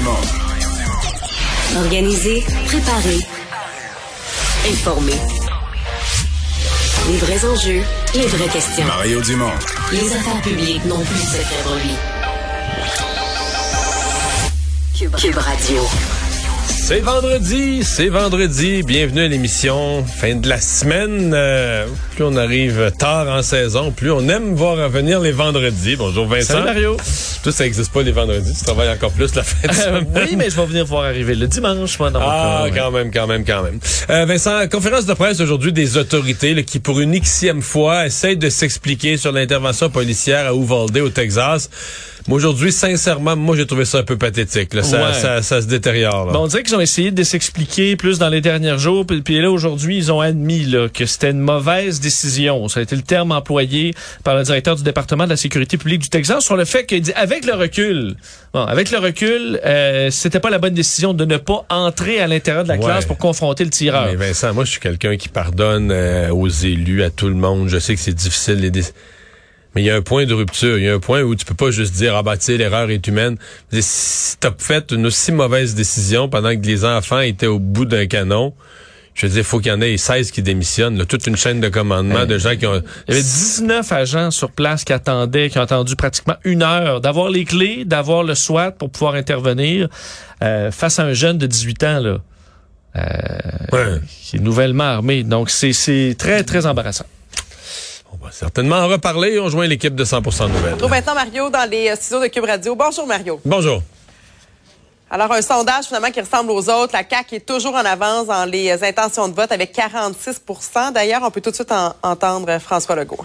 Dumont. Organiser, préparer, informer. Les vrais enjeux, les vraies questions. Mario Dumont. Les affaires publiques n'ont plus de secret lui. Cube Radio. C'est vendredi, c'est vendredi. Bienvenue à l'émission. Fin de la semaine. Euh, plus on arrive tard en saison, plus on aime voir revenir les vendredis. Bonjour Vincent. Salut Mario. Toi, ça n'existe pas les vendredis. Tu travailles encore plus la fin de Euh, semaine. oui, mais je vais venir voir arriver le dimanche, moi, dans Ah, cas, ouais. quand même, quand même, quand même. Euh, Vincent, conférence de presse aujourd'hui des autorités là, qui, pour une xième fois, essayent de s'expliquer sur l'intervention policière à Uvalde, au Texas. Mais aujourd'hui, sincèrement, moi, j'ai trouvé ça un peu pathétique. là. Ça, Ouais. ça, ça se détériore. là. Bon, on dirait qu'ils ont essayé de s'expliquer plus dans les derniers jours, puis, puis là aujourd'hui ils ont admis là, que c'était une mauvaise décision. Ça a été le terme employé par le directeur du département de la sécurité publique du Texas sur le fait qu'il dit avec le recul, bon, avec le recul, euh, c'était pas la bonne décision de ne pas entrer à l'intérieur de la Ouais. classe pour confronter le tireur. Mais Vincent, moi, je suis quelqu'un qui pardonne euh, aux élus, à tout le monde. Je sais que c'est difficile. Les dé- Mais il y a un point de rupture. Il y a un point où tu peux pas juste dire, ah bah, tu l'erreur est humaine. Si t'as fait une aussi mauvaise décision pendant que les enfants étaient au bout d'un canon, je veux dire, il faut qu'il y en ait 16 qui démissionnent. là. toute une chaîne de commandement de gens qui ont... Il y avait 19 agents sur place qui attendaient, qui ont attendu pratiquement une heure d'avoir les clés, d'avoir le SWAT pour pouvoir intervenir euh, face à un jeune de 18 ans là, euh, Ouais. qui est nouvellement armé. Donc c'est c'est très très embarrassant. On va certainement en reparler. On joint l'équipe de 100% Nouvelles. retrouve maintenant Mario dans les euh, studios de Cube Radio. Bonjour Mario. Bonjour. Alors un sondage finalement qui ressemble aux autres. La CAQ est toujours en avance dans les euh, intentions de vote avec 46% D'ailleurs, on peut tout de suite en- entendre François Legault.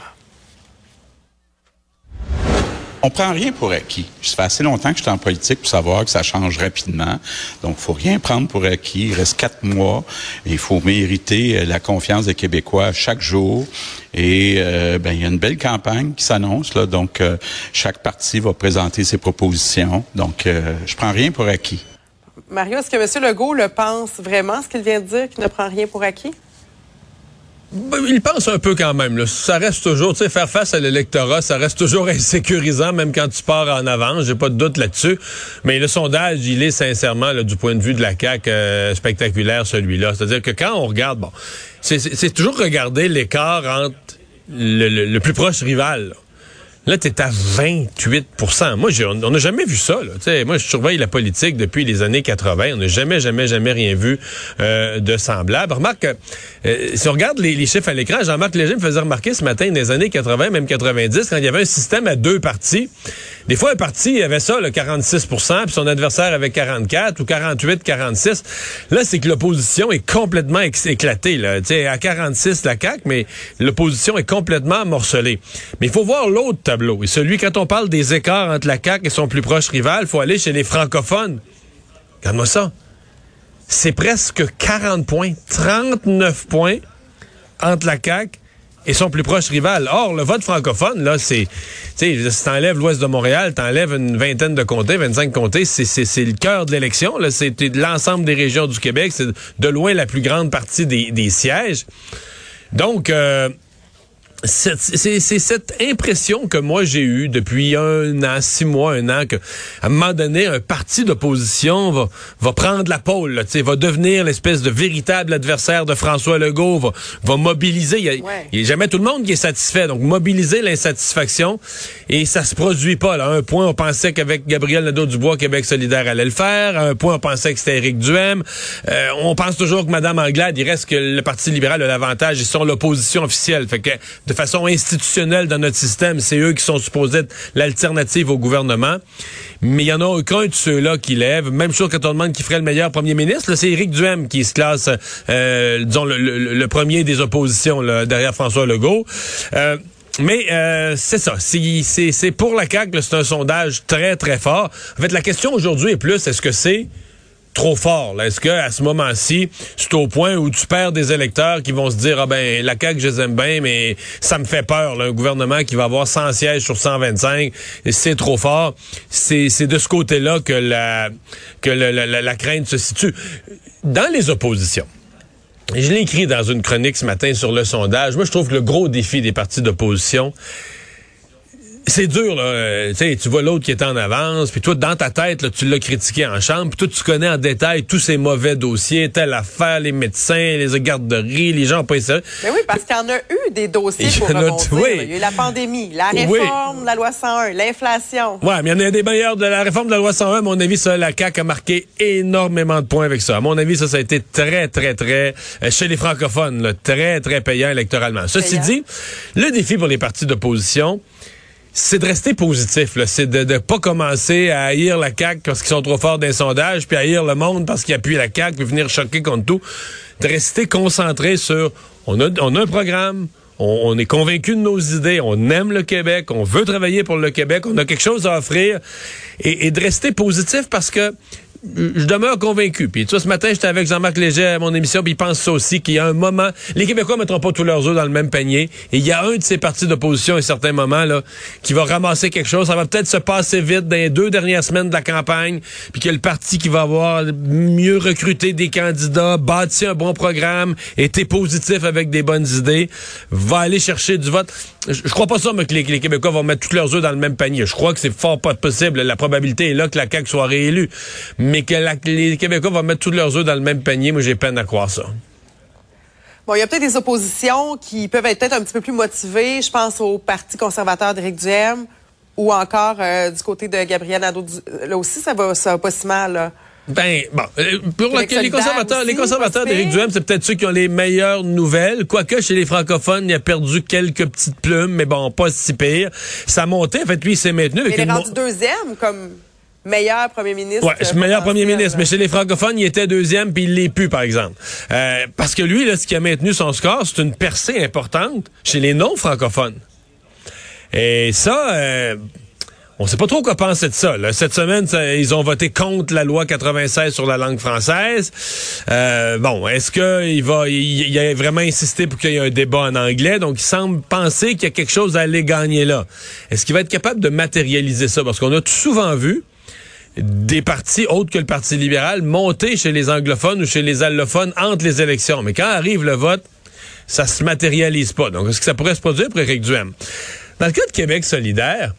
On prend rien pour acquis. Ça fait assez longtemps que je suis en politique pour savoir que ça change rapidement. Donc, faut rien prendre pour acquis. Il reste quatre mois. Il faut mériter euh, la confiance des Québécois chaque jour. Et euh, ben, il y a une belle campagne qui s'annonce. Là. Donc, euh, chaque parti va présenter ses propositions. Donc, euh, je prends rien pour acquis. Mario, est-ce que M. Legault le pense vraiment, ce qu'il vient de dire, qu'il ne prend rien pour acquis? Ben, Il pense un peu quand même. là. Ça reste toujours, tu sais, faire face à l'électorat, ça reste toujours insécurisant, même quand tu pars en avance. J'ai pas de doute là-dessus. Mais le sondage, il est sincèrement, là, du point de vue de la CAQ, euh, spectaculaire, celui-là. C'est-à-dire que quand on regarde, bon, c'est- toujours regarder l'écart entre le, le- plus proche rival. là. Là, tu es à 28% Moi, on n'a jamais vu ça. Là. Moi, je surveille la politique depuis les années 80. On n'a jamais, jamais, jamais rien vu euh, de semblable. Remarque, euh, si on regarde les, chiffres à l'écran, Jean-Marc Léger me faisait remarquer ce matin, dans les années 80, même 90, quand il y avait un système à deux partis, des fois, un parti avait ça, le 46% puis son adversaire avait 44 ou 48, 46. Là, c'est que l'opposition est complètement éclatée. Là. Tu sais, à 46, la CAQ, mais l'opposition est complètement morcelée. Mais il faut voir l'autre tableau. Et celui, quand on parle des écarts entre la CAQ et son plus proche rival, il faut aller chez les francophones. Regarde-moi ça. C'est presque 40 points, 39 points entre la CAQ et son plus proche rival. Or, le vote francophone, là, c'est, tu sais, si t'enlèves l'ouest de Montréal, t'enlèves une vingtaine de comtés, 25 comtés, c'est, c'est, c'est le cœur de l'élection, là. C'est l'ensemble des régions du Québec. C'est de loin la plus grande partie des, des sièges. Donc, euh, c'est cette impression que moi j'ai eue depuis un an, six mois, un an, que à un moment donné, un parti d'opposition va, va prendre la pôle, là, tu sais, va devenir l'espèce de véritable adversaire de François Legault, va, va mobiliser. Il y a, Ouais. jamais tout le monde qui est satisfait, donc mobiliser l'insatisfaction et ça se produit pas. Là. À un point, on pensait qu'avec Gabriel Nadeau-Dubois, Québec solidaire allait le faire. À un point, on pensait que c'était Éric Duhem. Euh, on pense toujours que Mme Anglade, il reste que le Parti libéral a l'avantage. Ils sont l'opposition officielle. Fait que de façon institutionnelle dans notre système, c'est eux qui sont supposés être l'alternative au gouvernement. Mais il y en a aucun de ceux-là qui lève. Même chose quand on demande qui ferait le meilleur premier ministre, c'est Éric Duhem qui se classe, euh, disons, le, premier des oppositions derrière François Legault. Euh, mais euh, c'est ça. C'est- pour la CAQ, c'est un sondage très, très fort. En fait, la question aujourd'hui est plus, est-ce que c'est trop fort. Est-ce que à ce moment-ci, c'est au point où tu perds des électeurs qui vont se dire ah ben la CAQ je les aime bien mais ça me fait peur là, un gouvernement qui va avoir 100 sièges sur 125 et c'est trop fort. C'est de ce côté-là que la que la, crainte se situe dans les oppositions. Je l'ai écrit dans une chronique ce matin sur le sondage. Moi, je trouve que le gros défi des partis d'opposition, c'est dur, là. Euh, tu vois l'autre qui est en avance, puis toi, dans ta tête, là, tu l'as critiqué en chambre, puis toi, tu connais en détail tous ces mauvais dossiers, telle affaire, les médecins, les garderies, les gens pas essayé. Mais oui, parce qu'il y en a eu des dossiers pour remonter. Oui. Il y a eu la pandémie, la réforme de la loi 101, l'inflation. Ouais, mais il y en a des meilleurs de la réforme de la loi 101. À mon avis, ça, la CAQ a marqué énormément de points avec ça. À mon avis, ça, ça a été très, très, très, euh, chez les francophones, là, très, très payant électoralement. Ceci dit, le défi pour les partis d'opposition, c'est de rester positif. C'est de ne pas commencer à haïr la CAQ parce qu'ils sont trop forts d'un sondage, puis à haïr le monde parce qu'ils appuient la CAQ, puis venir choquer contre tout. De rester concentré sur on a, on a un programme, on, est convaincu de nos idées, on aime le Québec, on veut travailler pour le Québec, on a quelque chose à offrir, et de rester positif parce que je demeure convaincu. Puis tu vois, ce matin, j'étais avec Jean-Marc Léger à mon émission, puis il pense ça aussi, qu'il y a un moment... Les Québécois mettront pas tous leurs œufs dans le même panier. Et il y a un de ces partis d'opposition à un certain moment, là, qui va ramasser quelque chose. Ça va peut-être se passer vite dans les deux dernières semaines de la campagne, puis que le parti qui va avoir mieux recruté des candidats, bâti un bon programme, été positif avec des bonnes idées, va aller chercher du vote. Je, crois pas ça, mais que les, Québécois vont mettre tous leurs œufs dans le même panier. Je crois que c'est fort pas possible. La probabilité est là que la CAQ soit réélue. Que les Québécois vont mettre tous leurs œufs dans le même panier, moi j'ai peine à croire ça. Bon, il y a peut-être des oppositions qui peuvent être peut-être un petit peu plus motivées. Je pense au Parti conservateur d'Éric Duhem ou encore euh, du côté de Gabriel Nadeau. Là aussi, ça va, ça va pas si mal. Là. Ben, bon, euh, pour les conservateurs, les conservateurs d'Éric Duhem, c'est peut-être ceux qui ont les meilleures nouvelles. Quoique chez les francophones, il a perdu quelques petites plumes, mais bon, pas si pire. Ça montait, en fait, lui, il s'est maintenu. Avec il est rendu deuxième, comme meilleur premier ministre. Ouais, meilleur premier ministre. Mais chez les francophones, il était deuxième, puis il l'est plus, par exemple. Euh, parce que lui, là, ce qui a maintenu son score, c'est une percée importante chez les non-francophones. Et ça, euh, on sait pas trop quoi penser de ça. Cette semaine, ils ont voté contre la loi 96 sur la langue française. Euh, bon, est-ce qu'il va, il, a vraiment insisté pour qu'il y ait un débat en anglais, donc il semble penser qu'il y a quelque chose à aller gagner là. Est-ce qu'il va être capable de matérialiser ça? Parce qu'on a tout souvent vu des partis autres que le Parti libéral monter chez les anglophones ou chez les allophones entre les élections. Mais quand arrive le vote, ça se matérialise pas. Donc, est-ce que ça pourrait se produire pour Éric Duhem? Dans le cas de Québec solidaire,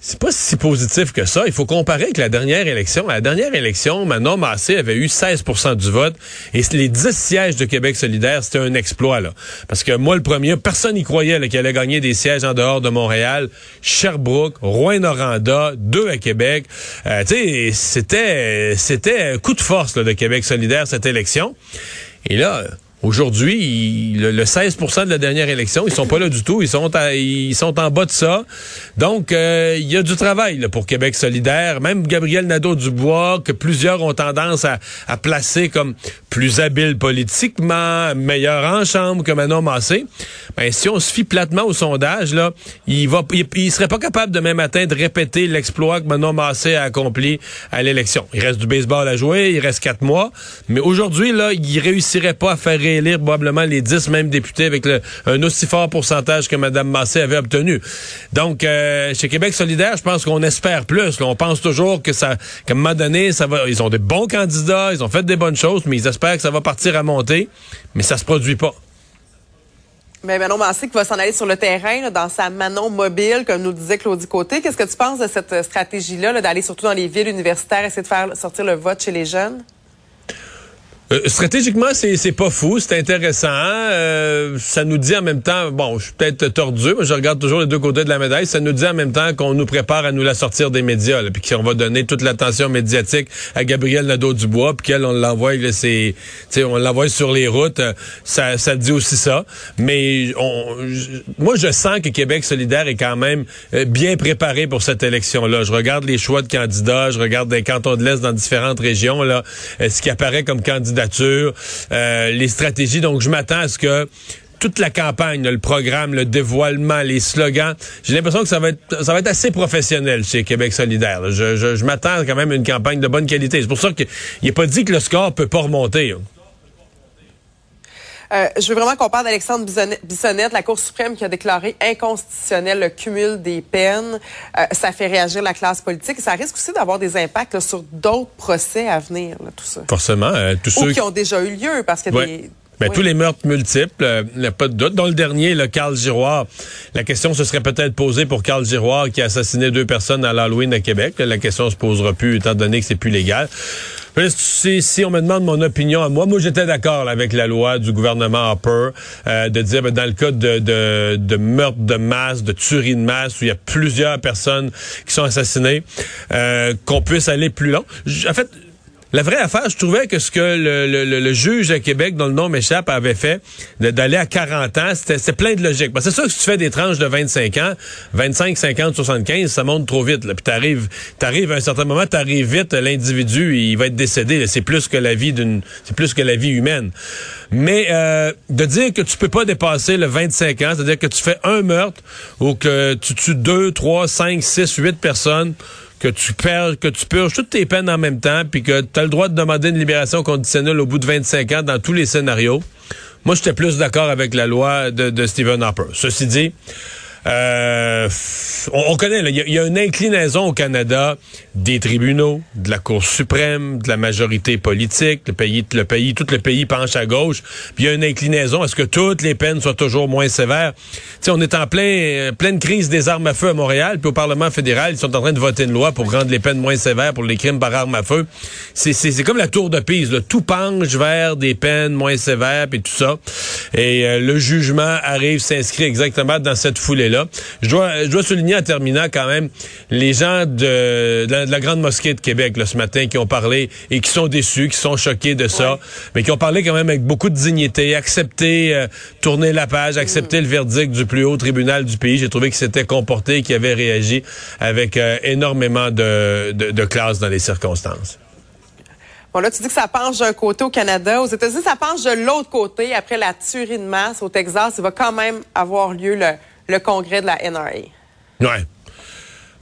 c'est pas si positif que ça. Il faut comparer avec la dernière élection. À la dernière élection, Manon Massé avait eu 16% du vote et les 10 sièges de Québec solidaire, c'était un exploit. là. Parce que moi, le premier, personne n'y croyait qu'il allait gagner des sièges en dehors de Montréal. Sherbrooke, Rouen-Noranda, deux à Québec. Euh, tu sais, c'était, c'était un coup de force de Québec solidaire, cette élection. Et là, Aujourd'hui, le, 16% de la dernière élection, ils sont pas là du tout. Ils sont, ils sont en bas de ça. Donc, euh, il y a du travail pour Québec solidaire. Même Gabriel Nadeau-Dubois, que plusieurs ont tendance à, placer comme plus habile politiquement, meilleur en chambre que Manon Massé. Ben, si on se fie platement au sondage, là, il va, il, serait pas capable demain matin de répéter l'exploit que Manon Massé a accompli à l'élection. Il reste du baseball à jouer, il reste quatre mois. Mais aujourd'hui, là, il réussirait pas à faire réélire probablement les dix mêmes députés avec un aussi fort pourcentage que Mme Massé avait obtenu. Donc, euh, chez Québec solidaire, je pense qu'on espère plus. on pense toujours que ça, qu'à un moment donné, ça va, ils ont des bons candidats, ils ont fait des bonnes choses, mais ils espèrent que ça va partir à monter, mais ça se produit pas. Mais Manon Massé qui va s'en aller sur le terrain dans sa Manon mobile, comme nous disait Claudie Côté. Qu'est-ce que tu penses de cette stratégie-là, d'aller surtout dans les villes universitaires, essayer de faire sortir le vote chez les jeunes? Euh, stratégiquement, c'est, pas fou, c'est intéressant. Euh, ça nous dit en même temps, bon, je suis peut-être tordu, mais je regarde toujours les deux côtés de la médaille. Ça nous dit en même temps qu'on nous prépare à nous la sortir des médias, là, puis qu'on va donner toute l'attention médiatique à Gabriel Nadeau-Dubois, puis qu'elle, on l'envoie, c'est, on l'envoie sur les routes. Euh, ça, ça dit aussi ça. Mais on, moi, je sens que Québec solidaire est quand même bien préparé pour cette élection-là. Je regarde les choix de candidats, je regarde des cantons de l'Est dans différentes régions, là, ce qui apparaît comme candidat euh, les stratégies. Donc, je m'attends à ce que toute la campagne, le programme, le dévoilement, les slogans, j'ai l'impression que ça va être ça va être assez professionnel chez Québec solidaire. Je, m'attends quand même à une campagne de bonne qualité. C'est pour ça qu'il n'est pas dit que le score peut pas remonter. Hein. Euh, je veux vraiment qu'on parle d'Alexandre Bissonnette, la Cour suprême qui a déclaré inconstitutionnel le cumul des peines. Euh, ça fait réagir la classe politique. Ça risque aussi d'avoir des impacts sur d'autres procès à venir, tout ça. Forcément. Euh, tous Ou qui ont déjà eu lieu, parce que des Ben, Oui. Tous les meurtres multiples, euh, il n'y a pas de doute. Dans le dernier, le Carl Giroir, la question se serait peut-être posée pour Carl Giroir qui a assassiné deux personnes à l'Halloween à Québec. La question se posera plus étant donné que c'est plus légal. Si, si on me demande mon opinion à moi, moi j'étais d'accord avec la loi du gouvernement Harper euh, de dire ben, dans le cas de, de, de meurtre de masse, de tuerie de masse, où il y a plusieurs personnes qui sont assassinées, euh, qu'on puisse aller plus long. J- En fait, la vraie affaire, je trouvais que ce que le, juge à Québec, dont le nom m'échappe, avait fait, d'aller à 40 ans, c'était plein de logique. C'est sûr que si tu fais des tranches de 25 ans, 25, 50, 75, ça monte trop vite. Là. Puis t'arrives, t'arrives à un certain moment, t'arrives vite, l'individu, il va être décédé. C'est plus que la vie d'une, c'est plus que la vie humaine. Mais euh, de dire que tu peux pas dépasser le 25 ans, c'est-à-dire que tu fais un meurtre ou que tu tues deux, trois, cinq, six, huit personnes que tu perds, que tu purges toutes tes peines en même temps, puis que tu as le droit de demander une libération conditionnelle au bout de 25 ans dans tous les scénarios. Moi, j'étais plus d'accord avec la loi de, de Stephen Harper. Ceci dit, euh, on, on connaît, il y, a- une inclinaison au Canada des tribunaux, de la Cour suprême, de la majorité politique, le pays, le pays, tout le pays penche à gauche. Puis il y a une inclinaison à ce que toutes les peines soient toujours moins sévères. On est en plein, pleine crise des armes à feu à Montréal, puis au Parlement fédéral, ils sont en train de voter une loi pour rendre les peines moins sévères pour les crimes par arme à feu. C'est, comme la tour de Pise, là. tout penche vers des peines moins sévères, puis tout ça. Et euh, le jugement arrive, s'inscrit exactement dans cette foulée-là. Je dois, je dois souligner en terminant quand même les gens de, de la, de la Grande Mosquée de Québec là, ce matin qui ont parlé et qui sont déçus, qui sont choqués de ça, mais qui ont parlé quand même avec beaucoup de dignité, accepté, euh, tourner la page, accepter le verdict du plus haut tribunal du pays. J'ai trouvé qu'il s'était comporté, qu'il avait réagi avec euh, énormément de, de, de classe dans les circonstances. Bon, là, tu dis que ça penche d'un côté au Canada. Aux États-Unis, ça penche de l'autre côté. Après la tuerie de masse au Texas, il va quand même avoir lieu le, le congrès de la NRA. Ouais.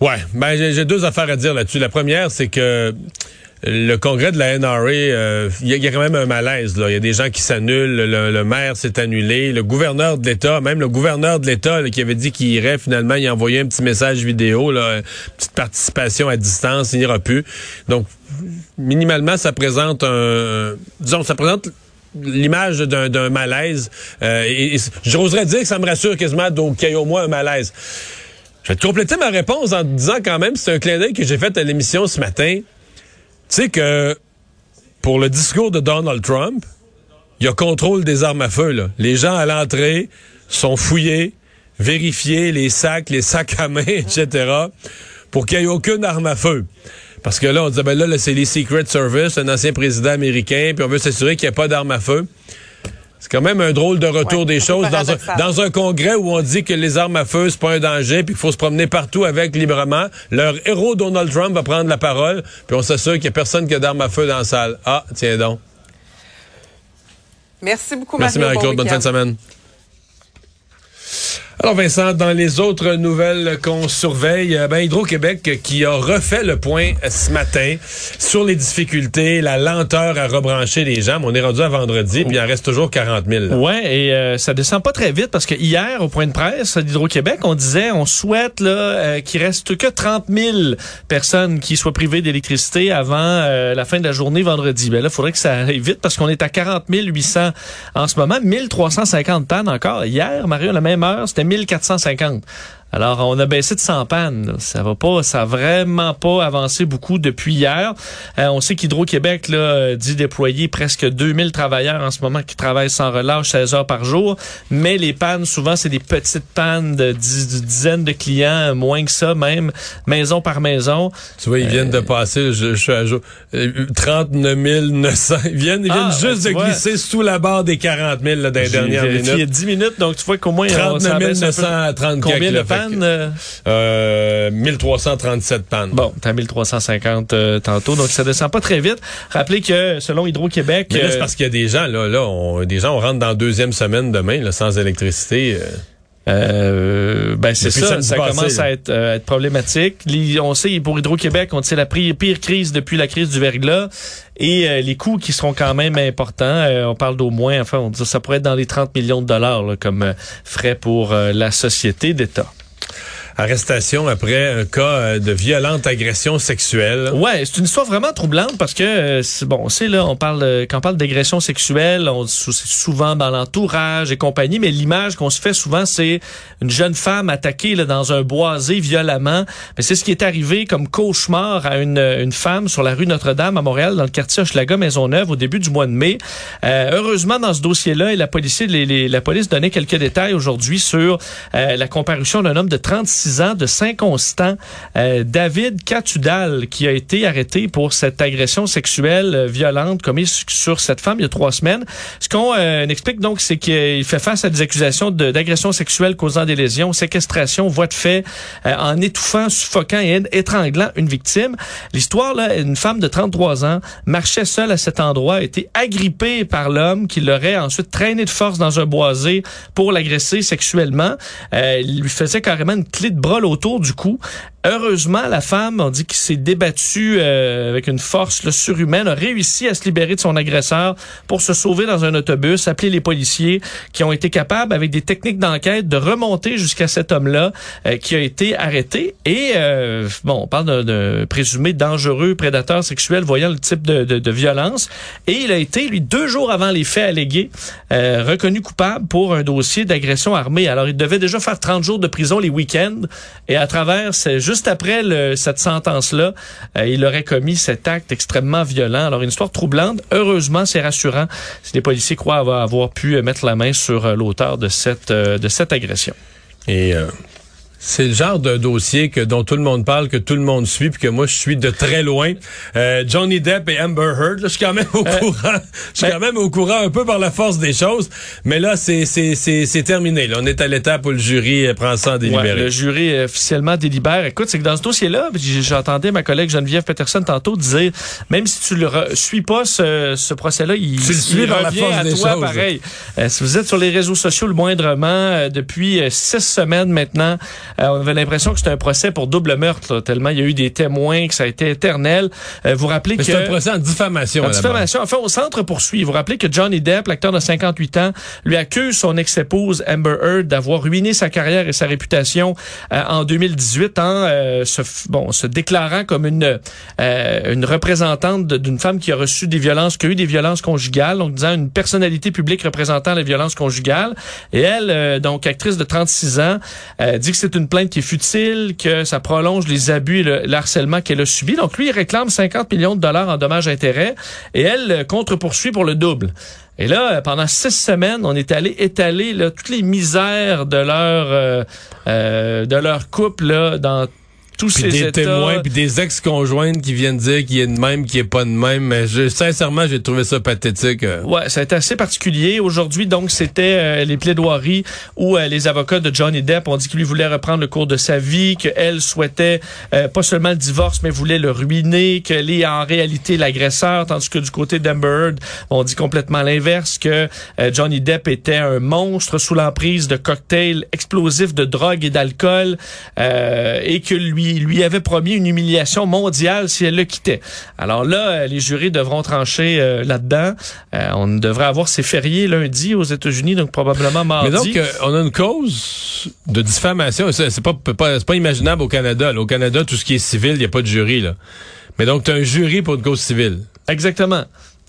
Ouais. Ben, j'ai deux affaires à dire là-dessus. La première, c'est que le congrès de la NRA, euh, il il y a quand même un malaise. Il y a des gens qui s'annulent. Le, maire s'est annulé. Le gouverneur de l'État, même le gouverneur de l'État qui avait dit qu'il irait, finalement, il a envoyé un petit message vidéo, une petite participation à distance. Il n'ira plus. Donc, minimalement, ça présente un... Disons, ça présente l'image d'un malaise. Euh, j'oserais dire que ça me rassure quasiment donc, qu'il y ait au moins un malaise. Je vais te compléter ma réponse en disant quand même, c'est un clin d'œil que j'ai fait à l'émission ce matin. Tu sais que pour le discours de Donald Trump, il y a contrôle des armes à feu. Les gens à l'entrée sont fouillés, vérifiés, les sacs, les sacs à main, etc., pour qu'il n'y ait aucune arme à feu. Parce que là, on disait, ben là, là, c'est les Secret Service, un ancien président américain, puis on veut s'assurer qu'il n'y ait pas d'armes à feu. C'est quand même un drôle de retour Ouais, des choses dans un, dans un congrès où on dit que les armes à feu, c'est pas un danger, puis qu'il faut se promener partout avec librement. Leur héros, Donald Trump, va prendre la parole, puis on s'assure qu'il n'y a personne qui a d'armes à feu dans la salle. Ah, tiens donc. Merci beaucoup, Merci. Marie-Claude, Bon bonne fin de semaine. Alors Vincent, dans les autres nouvelles qu'on surveille, euh, ben Hydro-Québec qui a refait le point ce matin sur les difficultés, la lenteur à rebrancher les. Mais On est rendu à vendredi, puis il en reste toujours 40 000. là. Ouais, et euh, ça descend pas très vite parce que hier, au point de presse d'Hydro-Québec, on disait, on souhaite là euh, qu'il reste que 30 000 personnes qui soient privées d'électricité avant euh, la fin de la journée vendredi. Ben là, faudrait que ça aille vite parce qu'on est à 40 800 en ce moment, 1350 pannes encore. Hier, Mario, à la même heure, c'était 1450. Alors, on a baissé de 100 pannes. Ça va pas, ça a vraiment pas avancé beaucoup depuis hier. Euh, on sait qu'Hydro-Québec là, euh, dit déployer presque 2000 travailleurs en ce moment qui travaillent sans relâche 16 heures par jour. Mais les pannes, souvent, c'est des petites pannes de dizaines de clients, euh, moins que ça même, maison par maison. Tu vois, ils viennent de passer, je, je suis à jour, euh, 39 900. Ils viennent, ils viennent Ah, juste tu de vois. glisser sous la barre des 40 000 là, dans les dernières vérifié il y a minutes. 10 minutes, donc tu vois qu'au moins... on- ça 39 baisse un peu. 930 Combien de fait pannes? que- euh? Euh, 1337 pannes. Bon, t'as 1350 euh, tantôt, donc ça descend pas très vite. Rappelez que selon Hydro-Québec... Mais là, c'est parce qu'il y a des gens, là, là, on, des gens, on rentre dans la deuxième semaine demain, là, sans électricité. euh. Ben c'est ça, ça passé, commence à être, euh, être problématique. Les- on sait pour Hydro-Québec, on c'est la pire crise depuis la crise du verglas et euh, les coûts qui seront quand même importants. On parle d'au moins, enfin, on dit ça pourrait être dans les 30 millions de dollars là, comme frais pour la société d'État. Arrestation après un cas euh, de violente agression sexuelle. Ouais, c'est une histoire vraiment troublante parce que euh, bon, c'est là, on parle euh, quand on parle d'agression sexuelle, on c'est souvent dans l'entourage et compagnie, mais l'image qu'on se fait souvent, c'est une jeune femme attaquée là, dans un boisé violemment. Mais c'est ce qui est arrivé comme cauchemar à une, une femme sur la rue Notre-Dame à Montréal, dans le quartier Hochelaga Maisonneuve, au début du mois de mai. Euh, heureusement, dans ce dossier-là, et la police, les, les, la police donnait quelques détails aujourd'hui sur euh, la comparution d'un homme de 36 de euh, David Catudal, qui a été arrêté pour cette agression sexuelle euh, violente commise sur cette femme il y a trois semaines. Ce qu'on euh, explique donc, c'est qu'il fait face à des accusations d'agression sexuelle causant des lésions, séquestration, voie de fait, euh, en étouffant, suffocant et étranglant une victime. L'histoire, là, une femme de 33 ans marchait seule à cet endroit, a été agrippée par l'homme qui l'aurait ensuite traîné de force dans un boisé pour l'agresser sexuellement. Euh, il lui faisait carrément une clé de bras autour du cou. Heureusement, la femme, on dit qu'il s'est débattue euh, avec une force là, surhumaine, a réussi à se libérer de son agresseur pour se sauver dans un autobus, appeler les policiers qui ont été capables, avec des techniques d'enquête, de remonter jusqu'à cet homme-là euh, qui a été arrêté. Et euh, bon, on parle d'un- d'un présumé dangereux prédateur sexuel voyant le type de, de, de violence. Et il a été, lui, deux jours avant les faits allégués, euh, reconnu coupable pour un dossier d'agression armée. Alors, il devait déjà faire 30 jours de prison les week-ends. Et à travers, c'est juste après le- cette sentence-là, euh, il aurait commis cet acte extrêmement violent. Alors, une histoire troublante. Heureusement, c'est rassurant si les policiers croient avoir, pu euh, mettre la main sur euh, l'auteur de cette, de cette agression. Et euh, c'est le genre de dossier que dont tout le monde parle, que tout le monde suit, puis que moi je suis de très loin. Euh, Johnny Depp et Amber Heard, là, je suis quand même au courant. Je suis ben- quand même au courant un peu par la force des choses. Mais là, c'est c'est c'est c'est terminé. Là, on est à l'étape où le jury euh, prend ça en Ouais, délibéré. le jury euh, officiellement délibère. Écoute, c'est que dans ce dossier-là, j'entendais ma collègue Geneviève Peterson tantôt dire, même si tu le suis pas ce, ce procès-là, il, Tu le il suis par la revient force à des toi choses. pareil. Euh, si vous êtes sur les réseaux sociaux le moindrement euh, depuis euh, six semaines maintenant, euh, on avait l'impression que c'était un procès pour double meurtre, là, tellement il y a eu des témoins, que ça a été éternel. Euh, vous rappelez que c'est un procès en diffamation. en diffamation. Enfin, au centre poursuit. Vous rappelez que Johnny Depp, l'acteur de 58 ans, lui accuse son ex-épouse Amber Heard d'avoir ruiné sa carrière et sa réputation euh, en 2018 en euh, se, bon, se déclarant comme une, euh, une représentante d'une femme qui a reçu des violences, qui a eu des violences conjugales, donc disant une personnalité publique représentant les violences conjugales. Et elle, euh, donc actrice de 36 ans, euh, dit que c'est une plainte qui est futile, que ça prolonge les abus et le, le harcèlement qu'elle a subi. Donc lui, il réclame 50 millions de dollars en dommages-intérêts et elle euh, contre-poursuit pour le double. Et là, euh, pendant six semaines, on est allé étaler là, toutes les misères de leur euh, euh, de leur couple là, dans tous Puis ces des états. témoins, puis des ex-conjointes qui viennent dire qu'il est de même, qu'il est pas de même. Mais je, sincèrement, j'ai trouvé ça pathétique. euh. Ouais, ça a été assez particulier. Aujourd'hui, donc, c'était euh, les plaidoiries où euh, les avocats de Johnny Depp ont dit qu'il lui voulait reprendre le cours de sa vie, qu'elle souhaitait euh, pas seulement le divorce, mais voulait le ruiner, qu'elle est en réalité l'agresseur, tandis que du côté d'Amber Heard, on dit complètement l'inverse, que Johnny Depp était un monstre sous l'emprise de cocktails explosifs de drogue et d'alcool, euh, et que lui lui avait promis une humiliation mondiale si elle le quittait. Alors là, euh, les jurés devront trancher euh, là-dedans. Euh, on devrait avoir ces fériés lundi aux États-Unis, donc probablement mardi. Mais donc, euh, on a une cause de diffamation. C'est pas, pas, pas imaginable au Canada. là. Au Canada, tout ce qui est civil, il n'y a pas de jury. Là. Mais donc, tu as un jury pour une cause civile. Exactement.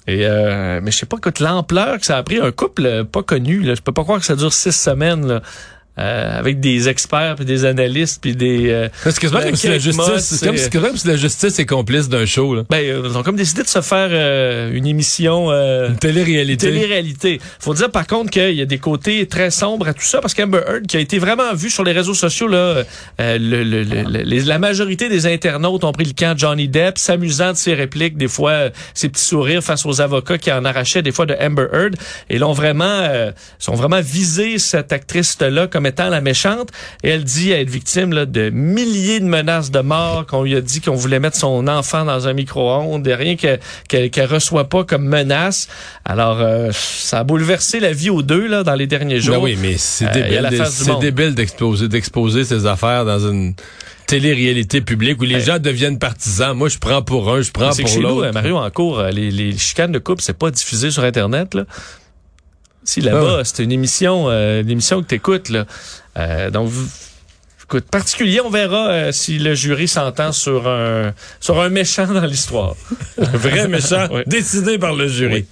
Et euh, mais je sais pas l'ampleur que ça a pris un couple pas connu. Là. Je peux pas croire que ça dure six semaines. Là. Euh, avec des experts puis des analystes puis des euh, C'est quasiment Ben, comme si la justice, c'est comme, c'est comme si la justice est complice d'un show. Là. ben euh, ils ont comme décidé de se faire euh, une émission euh, Une télé-réalité. télé-réalité. Faut dire par contre qu'il y a des côtés très sombres à tout ça parce qu'Amber Heard qui a été vraiment vu sur les réseaux sociaux là, euh, le- le- le- la majorité des internautes ont pris le camp de Johnny Depp, s'amusant de ses répliques, des fois euh, ses petits sourires face aux avocats qui en arrachaient des fois de Amber Heard et l'ont vraiment euh, sont vraiment visé cette actrice là comme étant la méchante et elle dit être victime là, de milliers de menaces de mort qu'on lui a dit qu'on voulait mettre son enfant dans un micro-ondes et rien que- qu'elle qu'elle reçoit pas comme menace. Alors euh, ça a bouleversé la vie aux deux là dans les derniers jours. Ben oui, mais c'est Euh, débile, d'exposer, ces affaires dans une télé-réalité publique où les gens deviennent partisans. Moi, je prends pour un, je prends que pour l'autre. euh, Mario, en cours, les, les chicanes de couple, c'est pas diffusé sur Internet, là. Si, là-bas, Ah ouais. c'est une émission, euh, une émission que t'écoutes, là. Euh, donc, écoute, particulier. On verra euh, si le jury s'entend sur un, sur un méchant dans l'histoire. Un vrai méchant décidé par le jury. Oui.